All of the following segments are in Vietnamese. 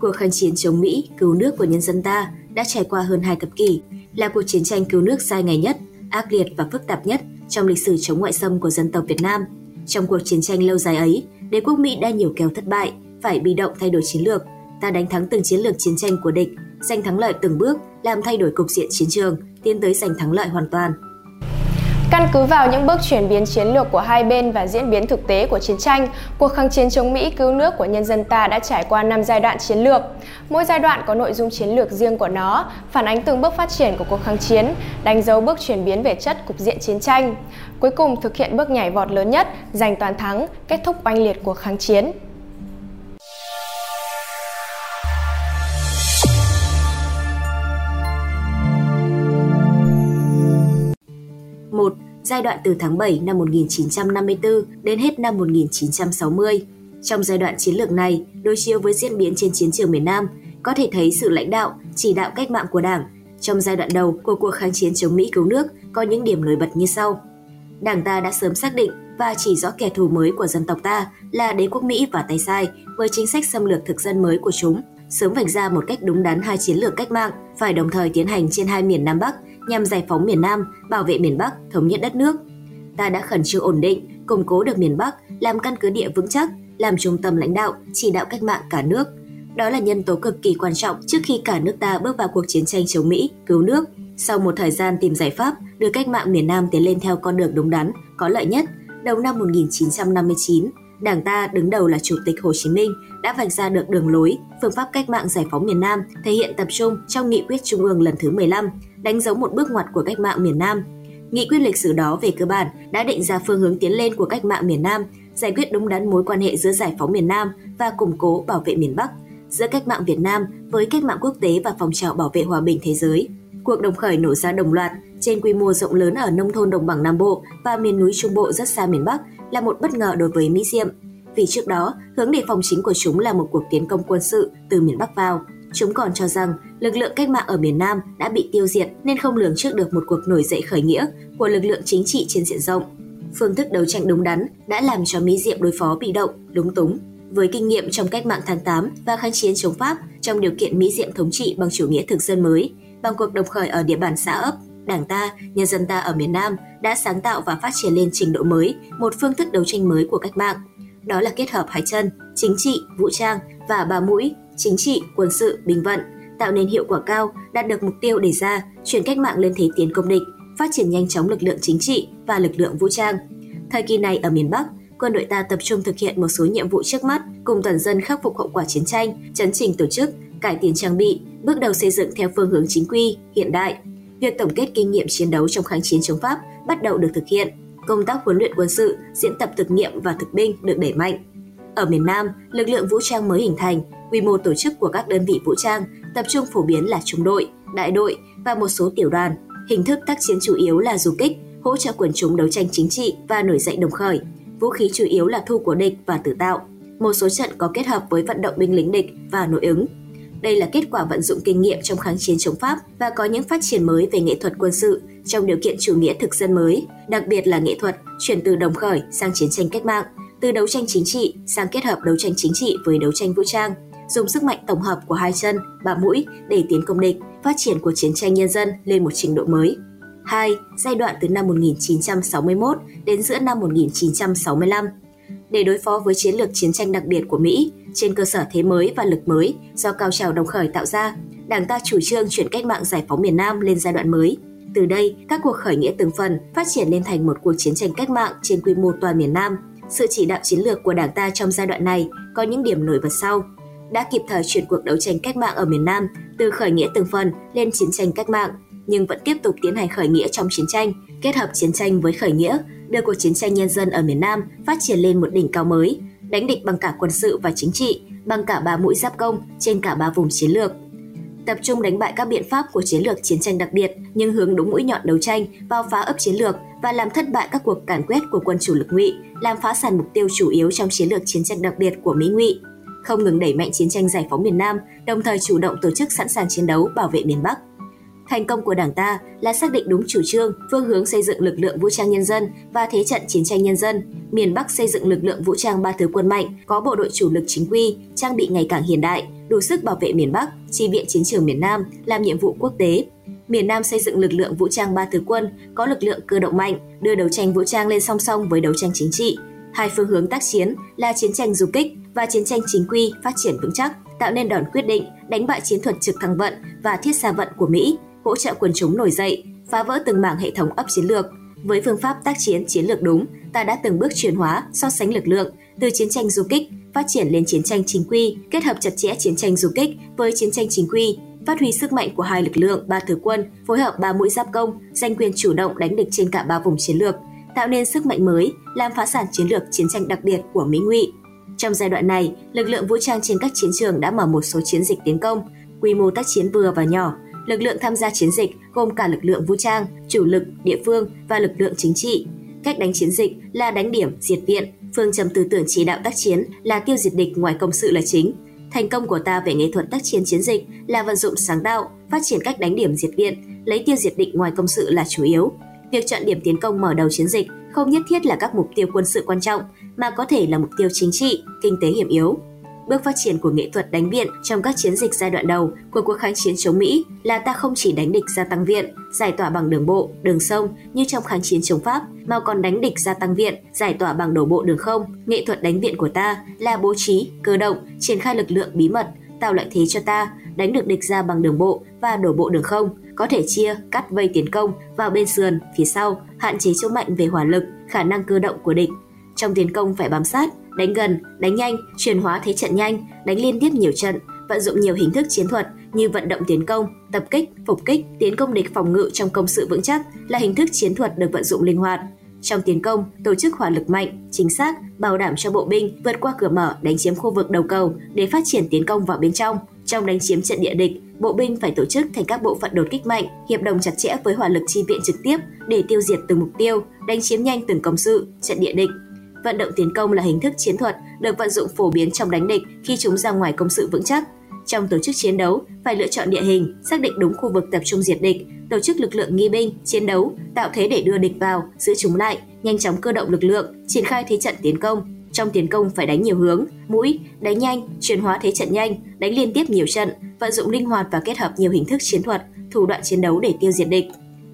Cuộc kháng chiến chống Mỹ, cứu nước của nhân dân ta đã trải qua hơn hai thập kỷ, là cuộc chiến tranh cứu nước dài ngày nhất, ác liệt và phức tạp nhất trong lịch sử chống ngoại xâm của dân tộc Việt Nam. Trong cuộc chiến tranh lâu dài ấy, đế quốc Mỹ đã nhiều kéo thất bại, phải bị động thay đổi chiến lược. Ta đánh thắng từng chiến lược chiến tranh của địch, giành thắng lợi từng bước, làm thay đổi cục diện chiến trường, tiến tới giành thắng lợi hoàn toàn. Căn cứ vào những bước chuyển biến chiến lược của hai bên và diễn biến thực tế của chiến tranh, cuộc kháng chiến chống Mỹ cứu nước của nhân dân ta đã trải qua 5 giai đoạn chiến lược. Mỗi giai đoạn có nội dung chiến lược riêng của nó, phản ánh từng bước phát triển của cuộc kháng chiến, đánh dấu bước chuyển biến về chất cục diện chiến tranh. Cuối cùng thực hiện bước nhảy vọt lớn nhất, giành toàn thắng, kết thúc oanh liệt cuộc kháng chiến. Giai đoạn từ tháng 7 năm 1954 đến hết năm 1960. Trong giai đoạn chiến lược này, đối chiếu với diễn biến trên chiến trường miền Nam, có thể thấy sự lãnh đạo, chỉ đạo cách mạng của Đảng. Trong giai đoạn đầu của cuộc kháng chiến chống Mỹ cứu nước có những điểm nổi bật như sau. Đảng ta đã sớm xác định và chỉ rõ kẻ thù mới của dân tộc ta là đế quốc Mỹ và tay sai với chính sách xâm lược thực dân mới của chúng, sớm vạch ra một cách đúng đắn hai chiến lược cách mạng phải đồng thời tiến hành trên hai miền Nam Bắc nhằm giải phóng miền Nam, bảo vệ miền Bắc, thống nhất đất nước. Ta đã khẩn trương ổn định, củng cố được miền Bắc, làm căn cứ địa vững chắc, làm trung tâm lãnh đạo, chỉ đạo cách mạng cả nước. Đó là nhân tố cực kỳ quan trọng trước khi cả nước ta bước vào cuộc chiến tranh chống Mỹ, cứu nước. Sau một thời gian tìm giải pháp, đưa cách mạng miền Nam tiến lên theo con đường đúng đắn, có lợi nhất, đầu năm 1959, Đảng ta đứng đầu là Chủ tịch Hồ Chí Minh đã vạch ra được đường lối, phương pháp cách mạng giải phóng miền Nam thể hiện tập trung trong nghị quyết Trung ương lần thứ 15, đánh dấu một bước ngoặt của cách mạng miền Nam. Nghị quyết lịch sử đó về cơ bản đã định ra phương hướng tiến lên của cách mạng miền Nam, giải quyết đúng đắn mối quan hệ giữa giải phóng miền Nam và củng cố bảo vệ miền Bắc, giữa cách mạng Việt Nam với cách mạng quốc tế và phong trào bảo vệ hòa bình thế giới. Cuộc đồng khởi nổ ra đồng loạt trên quy mô rộng lớn ở nông thôn đồng bằng Nam Bộ và miền núi Trung Bộ rất xa miền Bắc là một bất ngờ đối với Mỹ Diệm. Vì trước đó, hướng đề phòng chính của chúng là một cuộc tiến công quân sự từ miền Bắc vào. Chúng còn cho rằng lực lượng cách mạng ở miền Nam đã bị tiêu diệt nên không lường trước được một cuộc nổi dậy khởi nghĩa của lực lượng chính trị trên diện rộng. Phương thức đấu tranh đúng đắn đã làm cho Mỹ Diệm đối phó bị động, lúng túng. Với kinh nghiệm trong cách mạng tháng 8 và kháng chiến chống Pháp trong điều kiện Mỹ Diệm thống trị bằng chủ nghĩa thực dân mới, bằng cuộc đồng khởi ở địa bàn xã ấp, Đảng ta, nhân dân ta ở miền Nam đã sáng tạo và phát triển lên trình độ mới, một phương thức đấu tranh mới của cách mạng. Đó là kết hợp hai chân, chính trị, vũ trang và ba mũi, chính trị, quân sự, bình vận, tạo nên hiệu quả cao, đạt được mục tiêu đề ra, chuyển cách mạng lên thế tiến công địch, phát triển nhanh chóng lực lượng chính trị và lực lượng vũ trang. Thời kỳ này ở miền Bắc, quân đội ta tập trung thực hiện một số nhiệm vụ trước mắt, cùng toàn dân khắc phục hậu quả chiến tranh, chấn chỉnh tổ chức, cải tiến trang bị, bước đầu xây dựng theo phương hướng chính quy, hiện đại, Việc tổng kết kinh nghiệm chiến đấu trong kháng chiến chống Pháp bắt đầu được thực hiện. Công tác huấn luyện quân sự, diễn tập thực nghiệm và thực binh được đẩy mạnh. Ở miền Nam, lực lượng vũ trang mới hình thành, quy mô tổ chức của các đơn vị vũ trang tập trung phổ biến là trung đội, đại đội và một số tiểu đoàn. Hình thức tác chiến chủ yếu là du kích, hỗ trợ quần chúng đấu tranh chính trị và nổi dậy đồng khởi. Vũ khí chủ yếu là thu của địch và tự tạo. Một số trận có kết hợp với vận động binh lính địch và nội ứng. Đây là kết quả vận dụng kinh nghiệm trong kháng chiến chống Pháp và có những phát triển mới về nghệ thuật quân sự trong điều kiện chủ nghĩa thực dân mới, đặc biệt là nghệ thuật chuyển từ đồng khởi sang chiến tranh cách mạng, từ đấu tranh chính trị sang kết hợp đấu tranh chính trị với đấu tranh vũ trang, dùng sức mạnh tổng hợp của hai chân, ba mũi để tiến công địch, phát triển của chiến tranh nhân dân lên một trình độ mới. 2. Giai đoạn từ năm 1961 đến giữa năm 1965 để đối phó với chiến lược chiến tranh đặc biệt của Mỹ trên cơ sở thế mới và lực mới do cao trào đồng khởi tạo ra, Đảng ta chủ trương chuyển cách mạng giải phóng miền Nam lên giai đoạn mới. Từ đây, các cuộc khởi nghĩa từng phần phát triển lên thành một cuộc chiến tranh cách mạng trên quy mô toàn miền Nam. Sự chỉ đạo chiến lược của Đảng ta trong giai đoạn này có những điểm nổi bật sau. Đã kịp thời chuyển cuộc đấu tranh cách mạng ở miền Nam từ khởi nghĩa từng phần lên chiến tranh cách mạng, nhưng vẫn tiếp tục tiến hành khởi nghĩa trong chiến tranh, kết hợp chiến tranh với khởi nghĩa, đưa cuộc chiến tranh nhân dân ở miền Nam phát triển lên một đỉnh cao mới, đánh địch bằng cả quân sự và chính trị, bằng cả ba mũi giáp công trên cả ba vùng chiến lược. Tập trung đánh bại các biện pháp của chiến lược chiến tranh đặc biệt nhưng hướng đúng mũi nhọn đấu tranh vào phá ấp chiến lược và làm thất bại các cuộc càn quét của quân chủ lực ngụy, làm phá sản mục tiêu chủ yếu trong chiến lược chiến tranh đặc biệt của Mỹ ngụy, không ngừng đẩy mạnh chiến tranh giải phóng miền Nam, đồng thời chủ động tổ chức sẵn sàng chiến đấu bảo vệ miền Bắc. Thành công của Đảng ta là xác định đúng chủ trương, phương hướng xây dựng lực lượng vũ trang nhân dân và thế trận chiến tranh nhân dân. Miền Bắc xây dựng lực lượng vũ trang ba thứ quân mạnh, có bộ đội chủ lực chính quy, trang bị ngày càng hiện đại, đủ sức bảo vệ miền Bắc, chi viện chiến trường miền Nam, làm nhiệm vụ quốc tế. Miền Nam xây dựng lực lượng vũ trang ba thứ quân, có lực lượng cơ động mạnh, đưa đấu tranh vũ trang lên song song với đấu tranh chính trị. Hai phương hướng tác chiến là chiến tranh du kích và chiến tranh chính quy phát triển vững chắc, tạo nên đòn quyết định đánh bại chiến thuật trực thăng vận và thiết xa vận của Mỹ, hỗ trợ quân chúng nổi dậy, phá vỡ từng mảng hệ thống ấp chiến lược. Với phương pháp tác chiến chiến lược đúng, ta đã từng bước chuyển hóa, so sánh lực lượng từ chiến tranh du kích phát triển lên chiến tranh chính quy, kết hợp chặt chẽ chiến tranh du kích với chiến tranh chính quy, phát huy sức mạnh của hai lực lượng ba thứ quân, phối hợp ba mũi giáp công, giành quyền chủ động đánh địch trên cả ba vùng chiến lược, tạo nên sức mạnh mới, làm phá sản chiến lược chiến tranh đặc biệt của Mỹ Ngụy. Trong giai đoạn này, lực lượng vũ trang trên các chiến trường đã mở một số chiến dịch tiến công, quy mô tác chiến vừa và nhỏ, lực lượng tham gia chiến dịch gồm cả lực lượng vũ trang, chủ lực, địa phương và lực lượng chính trị. Cách đánh chiến dịch là đánh điểm, diệt viện, phương châm tư tưởng chỉ đạo tác chiến là tiêu diệt địch ngoài công sự là chính. Thành công của ta về nghệ thuật tác chiến chiến dịch là vận dụng sáng tạo, phát triển cách đánh điểm diệt viện, lấy tiêu diệt địch ngoài công sự là chủ yếu. Việc chọn điểm tiến công mở đầu chiến dịch không nhất thiết là các mục tiêu quân sự quan trọng, mà có thể là mục tiêu chính trị, kinh tế hiểm yếu. Bước phát triển của nghệ thuật đánh viện trong các chiến dịch giai đoạn đầu của cuộc kháng chiến chống Mỹ là ta không chỉ đánh địch gia tăng viện, giải tỏa bằng đường bộ, đường sông như trong kháng chiến chống Pháp, mà còn đánh địch gia tăng viện, giải tỏa bằng đổ bộ đường không. Nghệ thuật đánh viện của ta là bố trí, cơ động, triển khai lực lượng bí mật, tạo lợi thế cho ta đánh được địch ra bằng đường bộ và đổ bộ đường không, có thể chia, cắt vây tiến công vào bên sườn, phía sau, hạn chế chỗ mạnh về hỏa lực, khả năng cơ động của địch. Trong tiến công phải bám sát, đánh gần, đánh nhanh, chuyển hóa thế trận nhanh, đánh liên tiếp nhiều trận, vận dụng nhiều hình thức chiến thuật như vận động tiến công, tập kích, phục kích, tiến công địch phòng ngự trong công sự vững chắc là hình thức chiến thuật được vận dụng linh hoạt. Trong tiến công, tổ chức hỏa lực mạnh, chính xác, bảo đảm cho bộ binh vượt qua cửa mở đánh chiếm khu vực đầu cầu để phát triển tiến công vào bên trong. Trong đánh chiếm trận địa địch, bộ binh phải tổ chức thành các bộ phận đột kích mạnh, hiệp đồng chặt chẽ với hỏa lực chi viện trực tiếp để tiêu diệt từng mục tiêu, đánh chiếm nhanh từng công sự, trận địa địch. Vận động tiến công là hình thức chiến thuật được vận dụng phổ biến trong đánh địch khi chúng ra ngoài công sự vững chắc. Trong tổ chức chiến đấu, phải lựa chọn địa hình, xác định đúng khu vực tập trung diệt địch, tổ chức lực lượng nghi binh, chiến đấu, tạo thế để đưa địch vào, giữ chúng lại, nhanh chóng cơ động lực lượng, triển khai thế trận tiến công. Trong tiến công phải đánh nhiều hướng, mũi, đánh nhanh, chuyển hóa thế trận nhanh, đánh liên tiếp nhiều trận, vận dụng linh hoạt và kết hợp nhiều hình thức chiến thuật, thủ đoạn chiến đấu để tiêu diệt địch.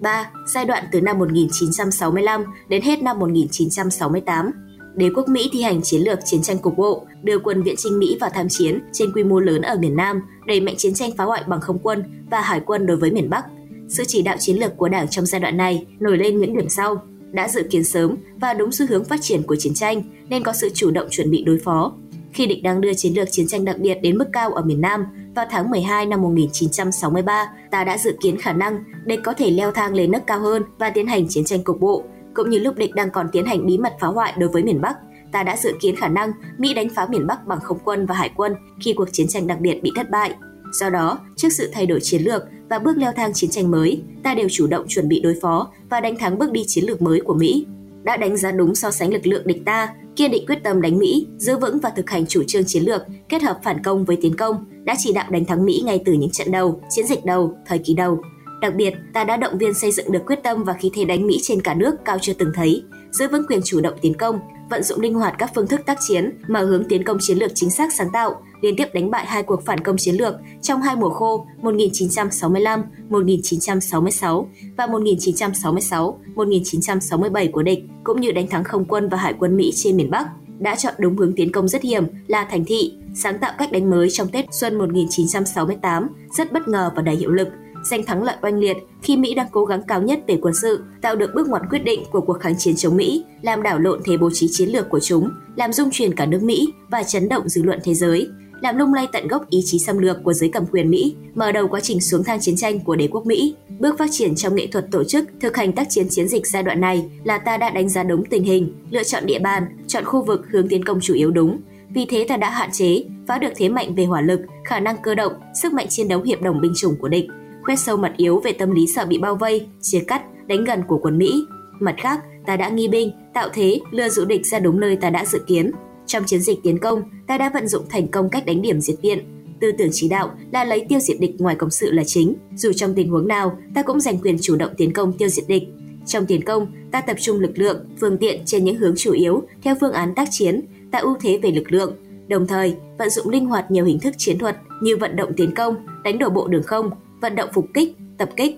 3. Giai đoạn từ năm 1965 đến hết năm 1968 đế quốc Mỹ thi hành chiến lược chiến tranh cục bộ, đưa quân viện trinh Mỹ vào tham chiến trên quy mô lớn ở miền Nam, đẩy mạnh chiến tranh phá hoại bằng không quân và hải quân đối với miền Bắc. Sự chỉ đạo chiến lược của Đảng trong giai đoạn này nổi lên những điểm sau: đã dự kiến sớm và đúng xu hướng phát triển của chiến tranh nên có sự chủ động chuẩn bị đối phó. Khi địch đang đưa chiến lược chiến tranh đặc biệt đến mức cao ở miền Nam, vào tháng 12 năm 1963, ta đã dự kiến khả năng địch có thể leo thang lên nấc cao hơn và tiến hành chiến tranh cục bộ, cũng như lúc địch đang còn tiến hành bí mật phá hoại đối với miền Bắc, ta đã dự kiến khả năng Mỹ đánh phá miền Bắc bằng không quân và hải quân khi cuộc chiến tranh đặc biệt bị thất bại. Do đó, trước sự thay đổi chiến lược và bước leo thang chiến tranh mới, ta đều chủ động chuẩn bị đối phó và đánh thắng bước đi chiến lược mới của Mỹ. Đã đánh giá đúng so sánh lực lượng địch ta, kiên định quyết tâm đánh Mỹ, giữ vững và thực hành chủ trương chiến lược kết hợp phản công với tiến công, đã chỉ đạo đánh thắng Mỹ ngay từ những trận đầu, chiến dịch đầu, thời kỳ đầu. Đặc biệt, ta đã động viên xây dựng được quyết tâm và khí thế đánh Mỹ trên cả nước cao chưa từng thấy, giữ vững quyền chủ động tiến công, vận dụng linh hoạt các phương thức tác chiến, mở hướng tiến công chiến lược chính xác sáng tạo, liên tiếp đánh bại hai cuộc phản công chiến lược trong hai mùa khô 1965-1966 và 1966-1967 của địch, cũng như đánh thắng không quân và hải quân Mỹ trên miền Bắc đã chọn đúng hướng tiến công rất hiểm là thành thị, sáng tạo cách đánh mới trong Tết Xuân 1968, rất bất ngờ và đầy hiệu lực, giành thắng lợi oanh liệt khi Mỹ đang cố gắng cao nhất về quân sự, tạo được bước ngoặt quyết định của cuộc kháng chiến chống Mỹ, làm đảo lộn thế bố trí chiến lược của chúng, làm rung chuyển cả nước Mỹ và chấn động dư luận thế giới, làm lung lay tận gốc ý chí xâm lược của giới cầm quyền Mỹ, mở đầu quá trình xuống thang chiến tranh của đế quốc Mỹ. Bước phát triển trong nghệ thuật tổ chức, thực hành tác chiến chiến dịch giai đoạn này là ta đã đánh giá đúng tình hình, lựa chọn địa bàn, chọn khu vực hướng tiến công chủ yếu đúng. Vì thế ta đã hạn chế, phá được thế mạnh về hỏa lực, khả năng cơ động, sức mạnh chiến đấu hiệp đồng binh chủng của địch, khoét sâu mặt yếu về tâm lý sợ bị bao vây, chia cắt, đánh gần của quân Mỹ. Mặt khác, ta đã nghi binh, tạo thế, lừa dụ địch ra đúng nơi ta đã dự kiến. Trong chiến dịch tiến công, ta đã vận dụng thành công cách đánh điểm diệt viện. tư tưởng chỉ đạo là lấy tiêu diệt địch ngoài công sự là chính. Dù trong tình huống nào, ta cũng giành quyền chủ động tiến công tiêu diệt địch. Trong tiến công, ta tập trung lực lượng, phương tiện trên những hướng chủ yếu theo phương án tác chiến, tạo ưu thế về lực lượng, đồng thời vận dụng linh hoạt nhiều hình thức chiến thuật như vận động tiến công, đánh đổ bộ đường không, vận động phục kích, tập kích,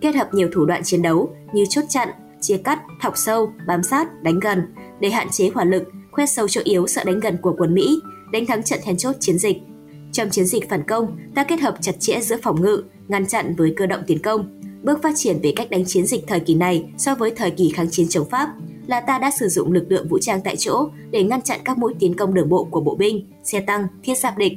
kết hợp nhiều thủ đoạn chiến đấu như chốt chặn, chia cắt, thọc sâu, bám sát, đánh gần để hạn chế hỏa lực, khoét sâu chỗ yếu sợ đánh gần của quân Mỹ, đánh thắng trận then chốt chiến dịch. Trong chiến dịch phản công, ta kết hợp chặt chẽ giữa phòng ngự, ngăn chặn với cơ động tiến công. Bước phát triển về cách đánh chiến dịch thời kỳ này so với thời kỳ kháng chiến chống Pháp là ta đã sử dụng lực lượng vũ trang tại chỗ để ngăn chặn các mũi tiến công đường bộ của bộ binh, xe tăng, thiết giáp địch,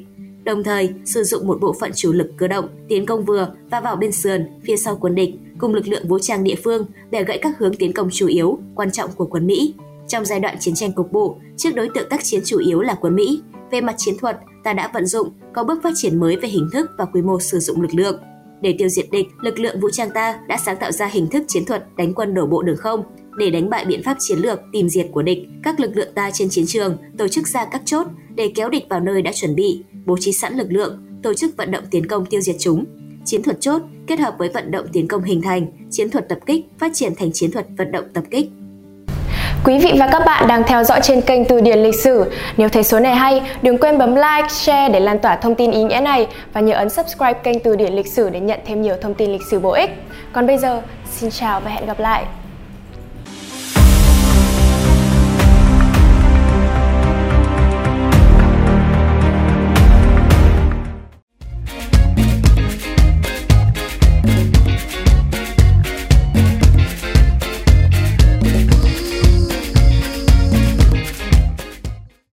đồng thời sử dụng một bộ phận chủ lực cơ động tiến công vừa và vào bên sườn phía sau quân địch cùng lực lượng vũ trang địa phương để gãy các hướng tiến công chủ yếu quan trọng của quân Mỹ. Trong giai đoạn chiến tranh cục bộ, trước đối tượng tác chiến chủ yếu là quân Mỹ, về mặt chiến thuật, ta đã vận dụng có bước phát triển mới về hình thức và quy mô sử dụng lực lượng. Để tiêu diệt địch, lực lượng vũ trang ta đã sáng tạo ra hình thức chiến thuật đánh quân đổ bộ đường không, để đánh bại biện pháp chiến lược tìm diệt của địch, các lực lượng ta trên chiến trường tổ chức ra các chốt để kéo địch vào nơi đã chuẩn bị, bố trí sẵn lực lượng, tổ chức vận động tiến công tiêu diệt chúng. Chiến thuật chốt kết hợp với vận động tiến công hình thành, chiến thuật tập kích phát triển thành chiến thuật vận động tập kích. Quý vị và các bạn đang theo dõi trên kênh Từ điển lịch sử. Nếu thấy số này hay, đừng quên bấm like, share để lan tỏa thông tin ý nghĩa này và nhớ ấn subscribe kênh Từ điển lịch sử để nhận thêm nhiều thông tin lịch sử bổ ích. Còn bây giờ, xin chào và hẹn gặp lại.